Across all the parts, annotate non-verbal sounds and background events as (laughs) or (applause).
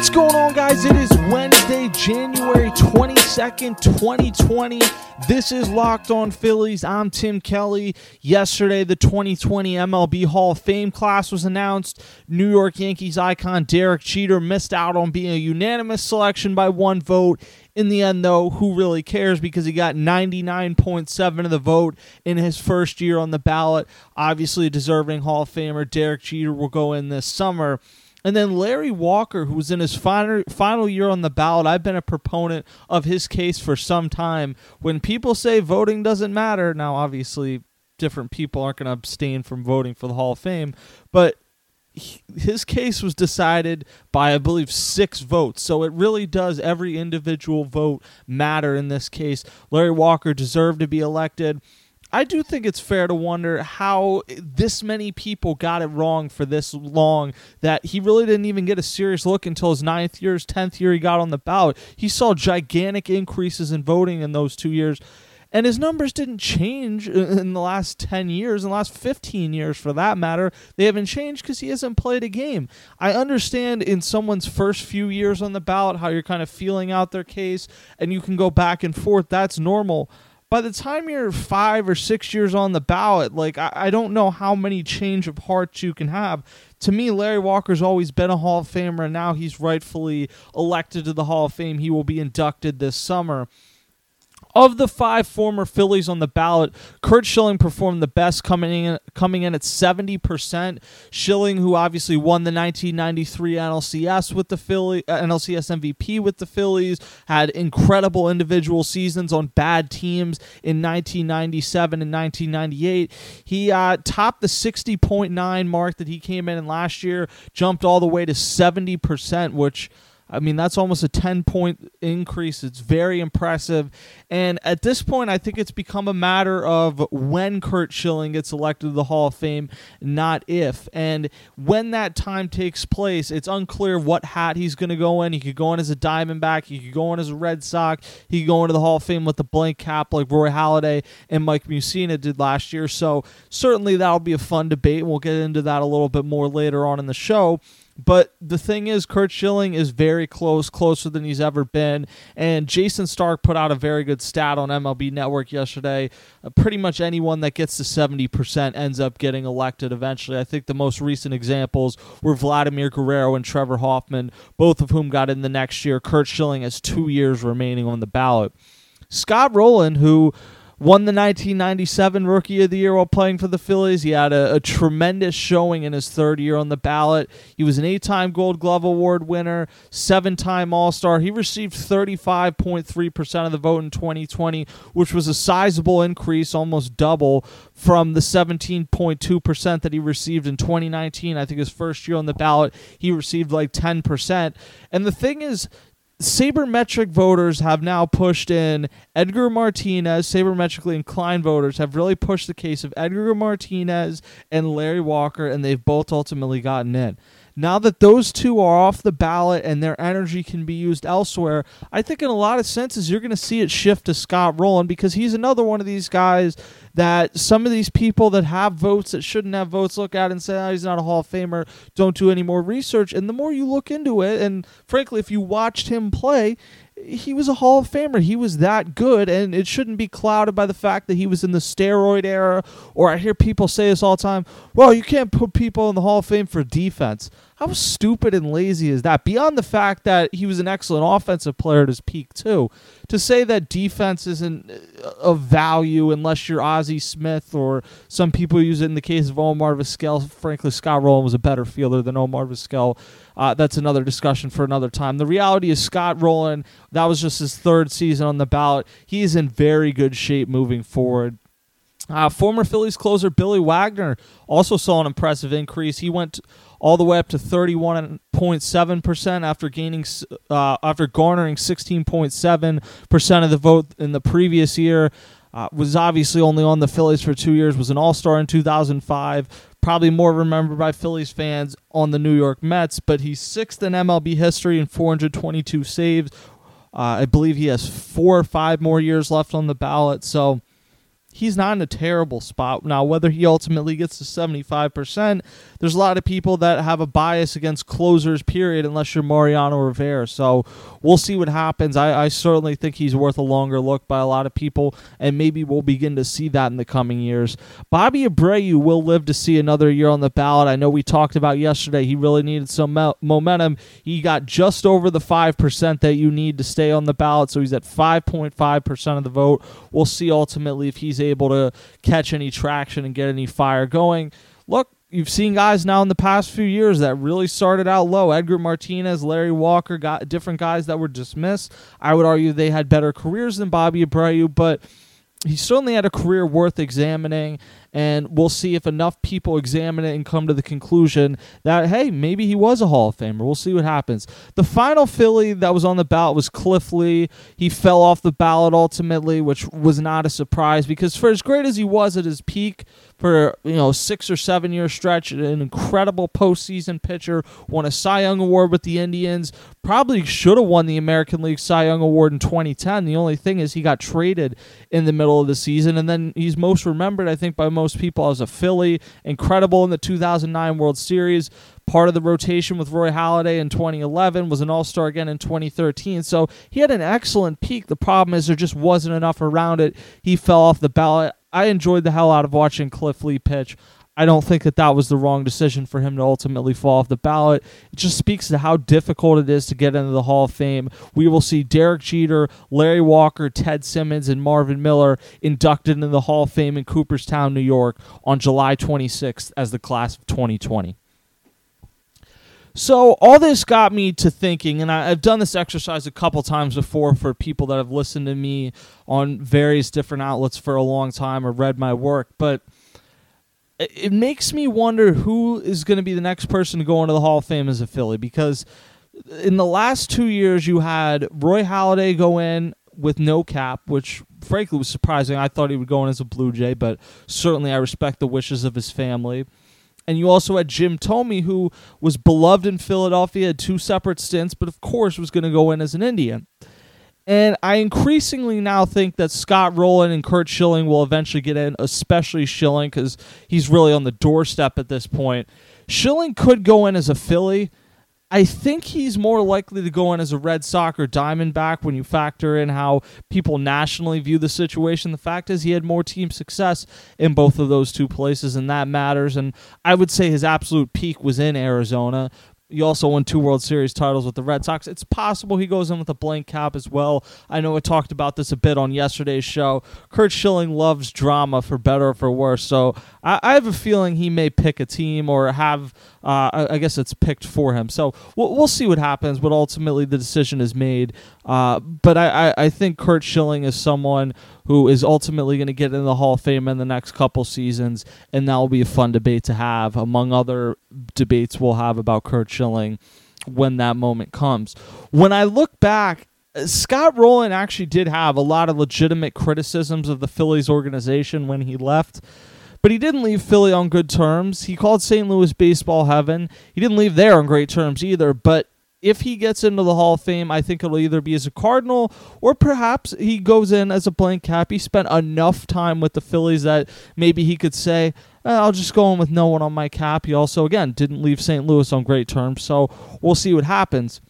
What's going on, guys? It is Wednesday, January 22nd, 2020. This is Locked On Phillies. I'm Tim Kelly. Yesterday, the 2020 MLB Hall of Fame class was announced. New York Yankees icon Derek Jeter missed out on being a unanimous selection by one vote. In the end, though, who really cares because he got 99.7 of the vote in his first year on the ballot. Obviously, deserving Hall of Famer Derek Jeter will go in this summer. And then Larry Walker, who was in his final final year on the ballot, I've been a proponent of his case for some time. When people say voting doesn't matter, now obviously different people aren't going to abstain from voting for the Hall of Fame, but his case was decided by I believe 6 votes. So it really does every individual vote matter in this case. Larry Walker deserved to be elected. I do think it's fair to wonder how this many people got it wrong for this long that he really didn't even get a serious look until his ninth year, his tenth year he got on the ballot. He saw gigantic increases in voting in those two years. And his numbers didn't change in the last 10 years, in the last 15 years for that matter. They haven't changed because he hasn't played a game. I understand in someone's first few years on the ballot how you're kind of feeling out their case and you can go back and forth. That's normal by the time you're five or six years on the ballot, like I, I, don't know how many change of hearts you can have. To me, Larry Walker's always been a Hall of Famer, and now he's rightfully elected to the Hall of Fame. He will be inducted this summer. Of the five former Phillies on the ballot, Curt Schilling performed the best, coming in coming in at seventy percent. Schilling, who obviously won the 1993 NLCS with the Philly uh, NLCS MVP with the Phillies, had incredible individual seasons on bad teams in 1997 and 1998. He uh, topped the 60.9 mark that he came in last year, jumped all the way to 70 percent, which I mean, that's almost a 10 point increase. It's very impressive. And at this point, I think it's become a matter of when Curt Schilling gets elected to the Hall of Fame, not if. And when that time takes place, it's unclear what hat he's going to go in. He could go in as a Diamondback, he could go in as a Red Sox, he could go into the Hall of Fame with a blank cap like Roy Halladay and Mike Mussina did last year. So certainly that'll be a fun debate. We'll get into that a little bit more later on in the show. But the thing is, Curt Schilling is very close, closer than he's ever been. And Jayson Stark put out a very good stat on MLB Network yesterday. Uh, pretty much anyone that gets to 70% ends up getting elected eventually. I think the most recent examples were Vladimir Guerrero and Trevor Hoffman, both of whom got in the next year. Curt Schilling has two years remaining on the ballot. Scott Rolen, who won the 1997 Rookie of the Year while playing for the Phillies. He had a, a tremendous showing in his third year on the ballot. He was an eight time Gold Glove Award winner, seven time All Star. He received 35.3% of the vote in 2020, which was a sizable increase, almost double from the 17.2% that he received in 2019. I think his first year on the ballot, he received like 10%. And the thing is, sabermetric voters have now pushed in Edgar Martinez, sabermetrically inclined voters have really pushed the case of Edgar Martinez and Larry Walker, and they've both ultimately gotten in. Now that those two are off the ballot and their energy can be used elsewhere, I think in a lot of senses you're going to see it shift to Scott Rolen because he's another one of these guys that some of these people that have votes that shouldn't have votes look at and say oh, he's not a Hall of Famer, don't do any more research. And the more you look into it, and frankly, if you watched him play, he was a Hall of Famer. He was that good, and it shouldn't be clouded by the fact that he was in the steroid era. Or I hear people say this all the time well, you can't put people in the Hall of Fame for defense. How stupid and lazy is that? Beyond the fact that he was an excellent offensive player at his peak, too, to say that defense isn't uh, of value unless you're Ozzie Smith or some people use it in the case of Omar Vizquel. Frankly, Scott Rolen was a better fielder than Omar Vizquel. Uh, that's another discussion for another time. The reality is Scott Rolen, that was just his third season on the ballot. He is in very good shape moving forward. Uh, former Phillies closer Billy Wagner also saw an impressive increase. He went all the way up to 31.7% after gaining uh, after garnering 16.7% of the vote in the previous year. Uh, was obviously only on the Phillies for two years. Was an All Star in 2005. probably more remembered by Phillies fans on the New York Mets, but he's sixth in MLB history in 422 saves. Uh, I believe he has four or five more years left on the ballot. So he's not in a terrible spot. Now, whether he ultimately gets to 75%, there's a lot of people that have a bias against closers, period, unless you're Mariano Rivera. So we'll see what happens. I, I, certainly think he's worth a longer look by a lot of people, and maybe we'll begin to see that in the coming years. Bobby Abreu will live to see another year on the ballot. I know we talked about yesterday, he really needed some mo- momentum. He got just over the 5% that you need to stay on the ballot, so he's at 5.5% of the vote. We'll see ultimately if he's able to catch any traction and get any fire going. Look, you've seen guys now in the past few years that really started out low. Edgar Martinez, Larry Walker, got different guys that were dismissed. I would argue they had better careers than Bobby Abreu, but he certainly had a career worth examining and we'll see if enough people examine it and come to the conclusion that hey, maybe he was a Hall of Famer. We'll see what happens. The final Philly that was on the ballot was Cliff Lee. He fell off the ballot ultimately, which was not a surprise because for as great as he was at his peak, for you know six or seven year stretch, an incredible postseason pitcher, won a Cy Young award with the Indians. Probably should have won the American League Cy Young award in 2010. The only thing is he got traded in the middle of the season, and then he's most remembered, I think, by most people as a Philly. Incredible in the 2009 World Series. Part of the rotation with Roy Halladay in 2011 was an All Star again in 2013. So he had an excellent peak. The problem is there just wasn't enough around it. He fell off the ballot. I enjoyed the hell out of watching Cliff Lee pitch. I don't think that that was the wrong decision for him to ultimately fall off the ballot. It just speaks to how difficult it is to get into the Hall of Fame. We will see Derek Jeter, Larry Walker, Ted Simmons, and Marvin Miller inducted into the Hall of Fame in Cooperstown, New York on July 26th as the class of 2020. So all this got me to thinking, and I, have done this exercise a couple times before for people that have listened to me on various different outlets for a long time or read my work, but it makes me wonder who is going to be the next person to go into the Hall of Fame as a Philly because in the last two years you had Roy Halladay go in with no cap, which frankly was surprising. I thought he would go in as a Blue Jay, but certainly I respect the wishes of his family. And you also had Jim Thome, who was beloved in Philadelphia, had two separate stints, but of course was going to go in as an Indian. And I increasingly now think that Scott Rolen and Curt Schilling will eventually get in, especially Schilling, because he's really on the doorstep at this point. Schilling could go in as a Philly. I think he's more likely to go in as a Red Sox or Diamondback when you factor in how people nationally view the situation. The fact is, he had more team success in both of those two places, and that matters. And I would say his absolute peak was in Arizona. He also won two World Series titles with the Red Sox. It's possible he goes in with a blank cap as well. I know I talked about this a bit on yesterday's show. Curt Schilling loves drama for better or for worse, so I, I have a feeling he may pick a team or have uh, I, guess it's picked for him. So we'll, we'll see what happens, but ultimately the decision is made. Uh, but I, I, I, think Curt Schilling is someone who is ultimately going to get in the Hall of Fame in the next couple seasons, and that will be a fun debate to have, among other debates we'll have about Curt Schilling when that moment comes. When I look back Scott Rolen actually did have a lot of legitimate criticisms of the Phillies organization when he left. But he didn't leave Philly on good terms. He called St. Louis baseball heaven. He didn't leave there on great terms either. But if he gets into the Hall of Fame, I think it'll either be as a Cardinal or perhaps he goes in as a blank cap. He spent enough time with the Phillies that maybe he could say, eh, I'll just go in with no one on my cap. He also, again, didn't leave St. Louis on great terms. So we'll see what happens.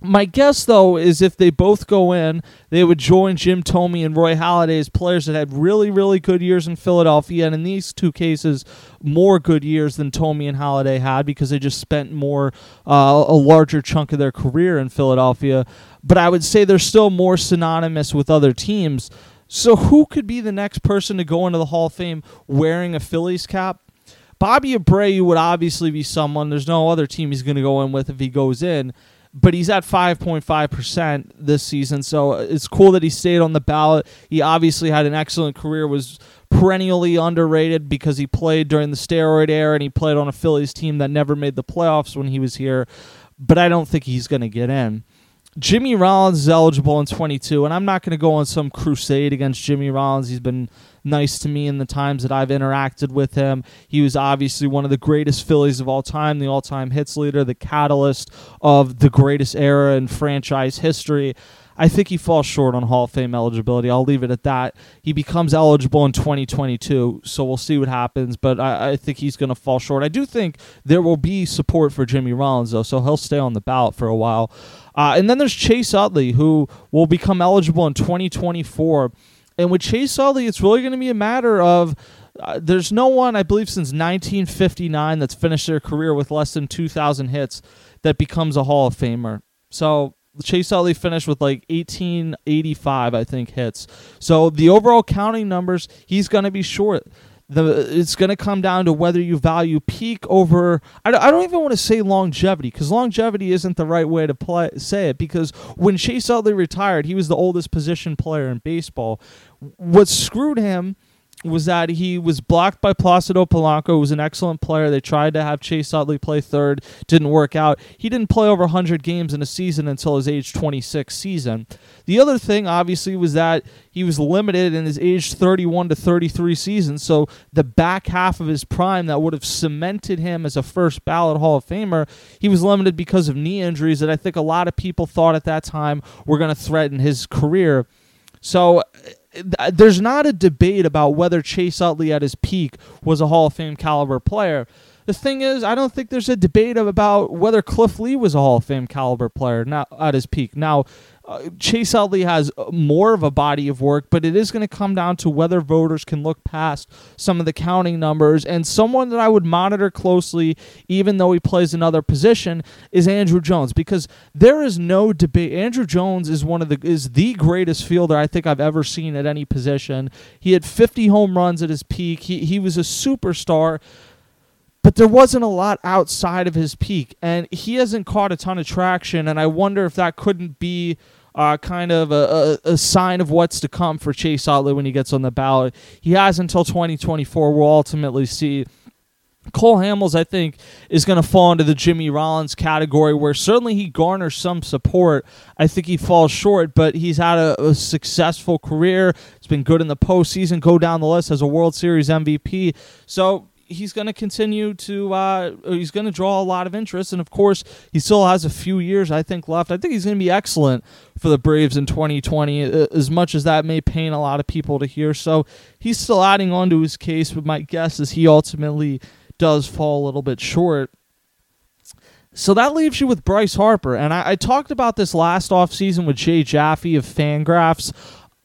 My guess, though, is if they both go in, they would join Jim Thome and Roy Halladay as players that had really, really good years in Philadelphia, and in these two cases, more good years than Thome and Halladay had because they just spent more, uh, a larger chunk of their career in Philadelphia. But I would say they're still more synonymous with other teams. So, who could be the next person to go into the Hall of Fame wearing a Phillies cap? Bobby Abreu would obviously be someone. There's no other team he's going to go in with if he goes in but he's at 5.5% this season. So it's cool that he stayed on the ballot. He obviously had an excellent career, was perennially underrated because he played during the steroid era and he played on a Phillies team that never made the playoffs when he was here. But I don't think he's going to get in. Jimmy Rollins is eligible in 22, and I'm not going to go on some crusade against Jimmy Rollins. He's been nice to me in the times that I've interacted with him. He was obviously one of the greatest Phillies of all time, the all time hits leader, the catalyst of the greatest era in franchise history. I think he falls short on Hall of Fame eligibility. I'll leave it at that. He becomes eligible in 2022, so we'll see what happens. But I, I think he's going to fall short. I do think there will be support for Jimmy Rollins, though, so he'll stay on the ballot for a while. Uh, and then there's Chase Utley, who will become eligible in 2024. And with Chase Utley, it's really going to be a matter of. Uh, there's no one, I believe, since 1959 that's finished their career with less than 2,000 hits that becomes a Hall of Famer. So Chase Utley finished with like 1885, I think, hits. So the overall counting numbers, he's going to be short. The, it's going to come down to whether you value peak over. I, I don't even want to say longevity because longevity isn't the right way to play say it. Because when Chase Utley retired, he was the oldest position player in baseball. What screwed him was that he was blocked by Placido Polanco, who was an excellent player. They tried to have Chase Utley play third, didn't work out. He didn't play over 100 games in a season until his age 26 season. The other thing, obviously, was that he was limited in his age 31 to 33 season. So the back half of his prime that would have cemented him as a first ballot Hall of Famer, he was limited because of knee injuries that I think a lot of people thought at that time were going to threaten his career. So there's not a debate about whether Chase Utley at his peak was a Hall of Fame caliber player. The thing is, I don't think there's a debate about whether Cliff Lee was a Hall of Fame caliber player not at his peak. Now, uh, Chase Utley has more of a body of work, but it is going to come down to whether voters can look past some of the counting numbers. And someone that I would monitor closely, even though he plays another position, is Andruw Jones because there is no debate. Andruw Jones is one of the is the greatest fielder I think I've ever seen at any position. He had 50 home runs at his peak. He he was a superstar but there wasn't a lot outside of his peak and he hasn't caught a ton of traction and i wonder if that couldn't be kind of a, a, a, sign of what's to come for Chase Utley when he gets on the ballot. He has until 2024. We'll ultimately see. Cole Hamels, I think, is going to fall into the Jimmy Rollins category where certainly he garners some support. I think he falls short, but he's had a, a successful career. It's been good in the postseason, go down the list as a World Series MVP. So he's going to continue to uh, he's going to draw a lot of interest and of course he still has a few years i think left i think he's going to be excellent for the braves in 2020 as much as that may pain a lot of people to hear so he's still adding on to his case but my guess is he ultimately does fall a little bit short so that leaves you with Bryce Harper. And I, I talked about this last offseason with Jay Jaffe of Fangraphs.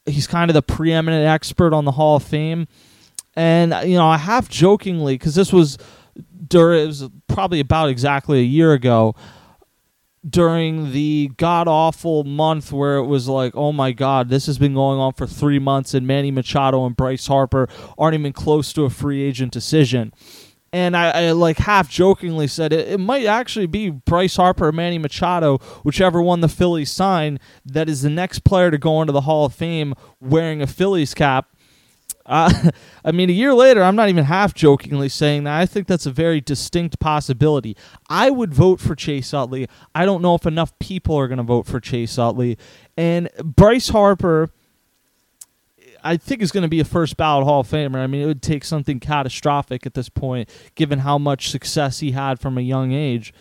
He's kind of the preeminent expert on the Hall of Fame. And uh, you know, I half jokingly because this was during it was probably about exactly a year ago during the god awful month where it was like, oh my god, this has been going on for three months, and Manny Machado and Bryce Harper aren't even close to a free agent decision. And I, I like half jokingly said it, it might actually be Bryce Harper or Manny Machado, whichever one the Phillies sign, that is the next player to go into the Hall of Fame wearing a Phillies cap uh, (laughs) I mean, a year later, I'm not even half jokingly saying that. I think that's a very distinct possibility. I would vote for Chase Utley. I don't know if enough people are going to vote for Chase Utley. And Bryce Harper, I think, is going to be a first ballot Hall of Famer. I mean, it would take something catastrophic at this point, given how much success he had from a young age.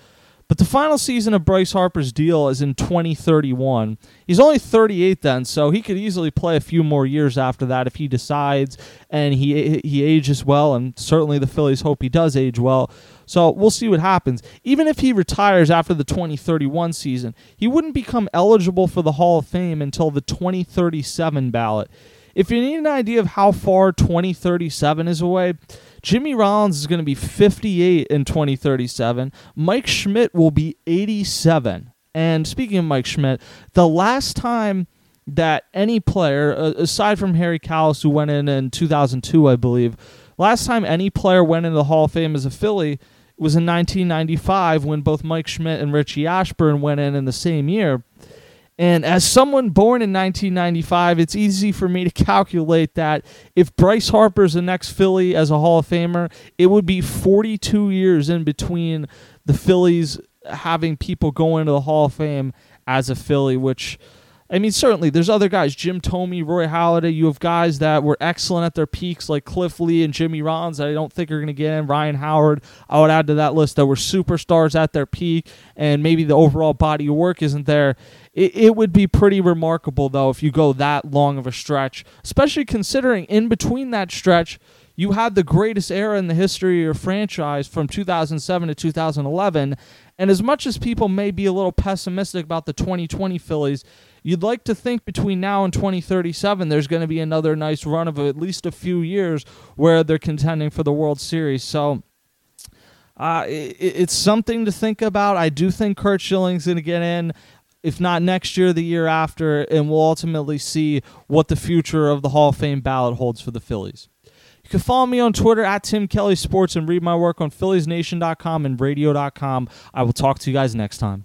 But the final season of Bryce Harper's deal is in 2031. He's only 38 then, so he could easily play a few more years after that if he decides and he he ages well and certainly the Phillies hope he does age well. So we'll see what happens. Even if he retires after the 2031 season, he wouldn't become eligible for the Hall of Fame until the 2037 ballot. If you need an idea of how far 2037 is away, Jimmy Rollins is going to be 58 in 2037. Mike Schmidt will be 87. And speaking of Mike Schmidt, the last time that any player, aside from Harry Kalas, who went in in 2002, I believe, last time any player went into the Hall of Fame as a Philly was in 1995 when both Mike Schmidt and Richie Ashburn went in in the same year. And as someone born in 1995, it's easy for me to calculate that if Bryce Harper's the next Philly as a Hall of Famer, it would be 42 years in between the Phillies having people go into the Hall of Fame as a Philly, which I mean, certainly there's other guys, Jim Thome, Roy Halladay. You have guys that were excellent at their peaks, like Cliff Lee and Jimmy Rollins, that I don't think are going to get in. Ryan Howard, I would add to that list that were superstars at their peak, and maybe the overall body of work isn't there. It, it would be pretty remarkable, though, if you go that long of a stretch, especially considering in between that stretch, you had the greatest era in the history of your franchise from 2007 to 2011. And as much as people may be a little pessimistic about the 2020 Phillies, you'd like to think between now and 2037 there's going to be another nice run of at least a few years where they're contending for the World Series. So uh, it, it's something to think about. I do think Curt Schilling's going to get in. If not next year, the year after, and we'll ultimately see what the future of the Hall of Fame ballot holds for the Phillies. You can follow me on Twitter at Tim Kelly Sports and read my work on PhilliesNation.com and radio.com. I will talk to you guys next time.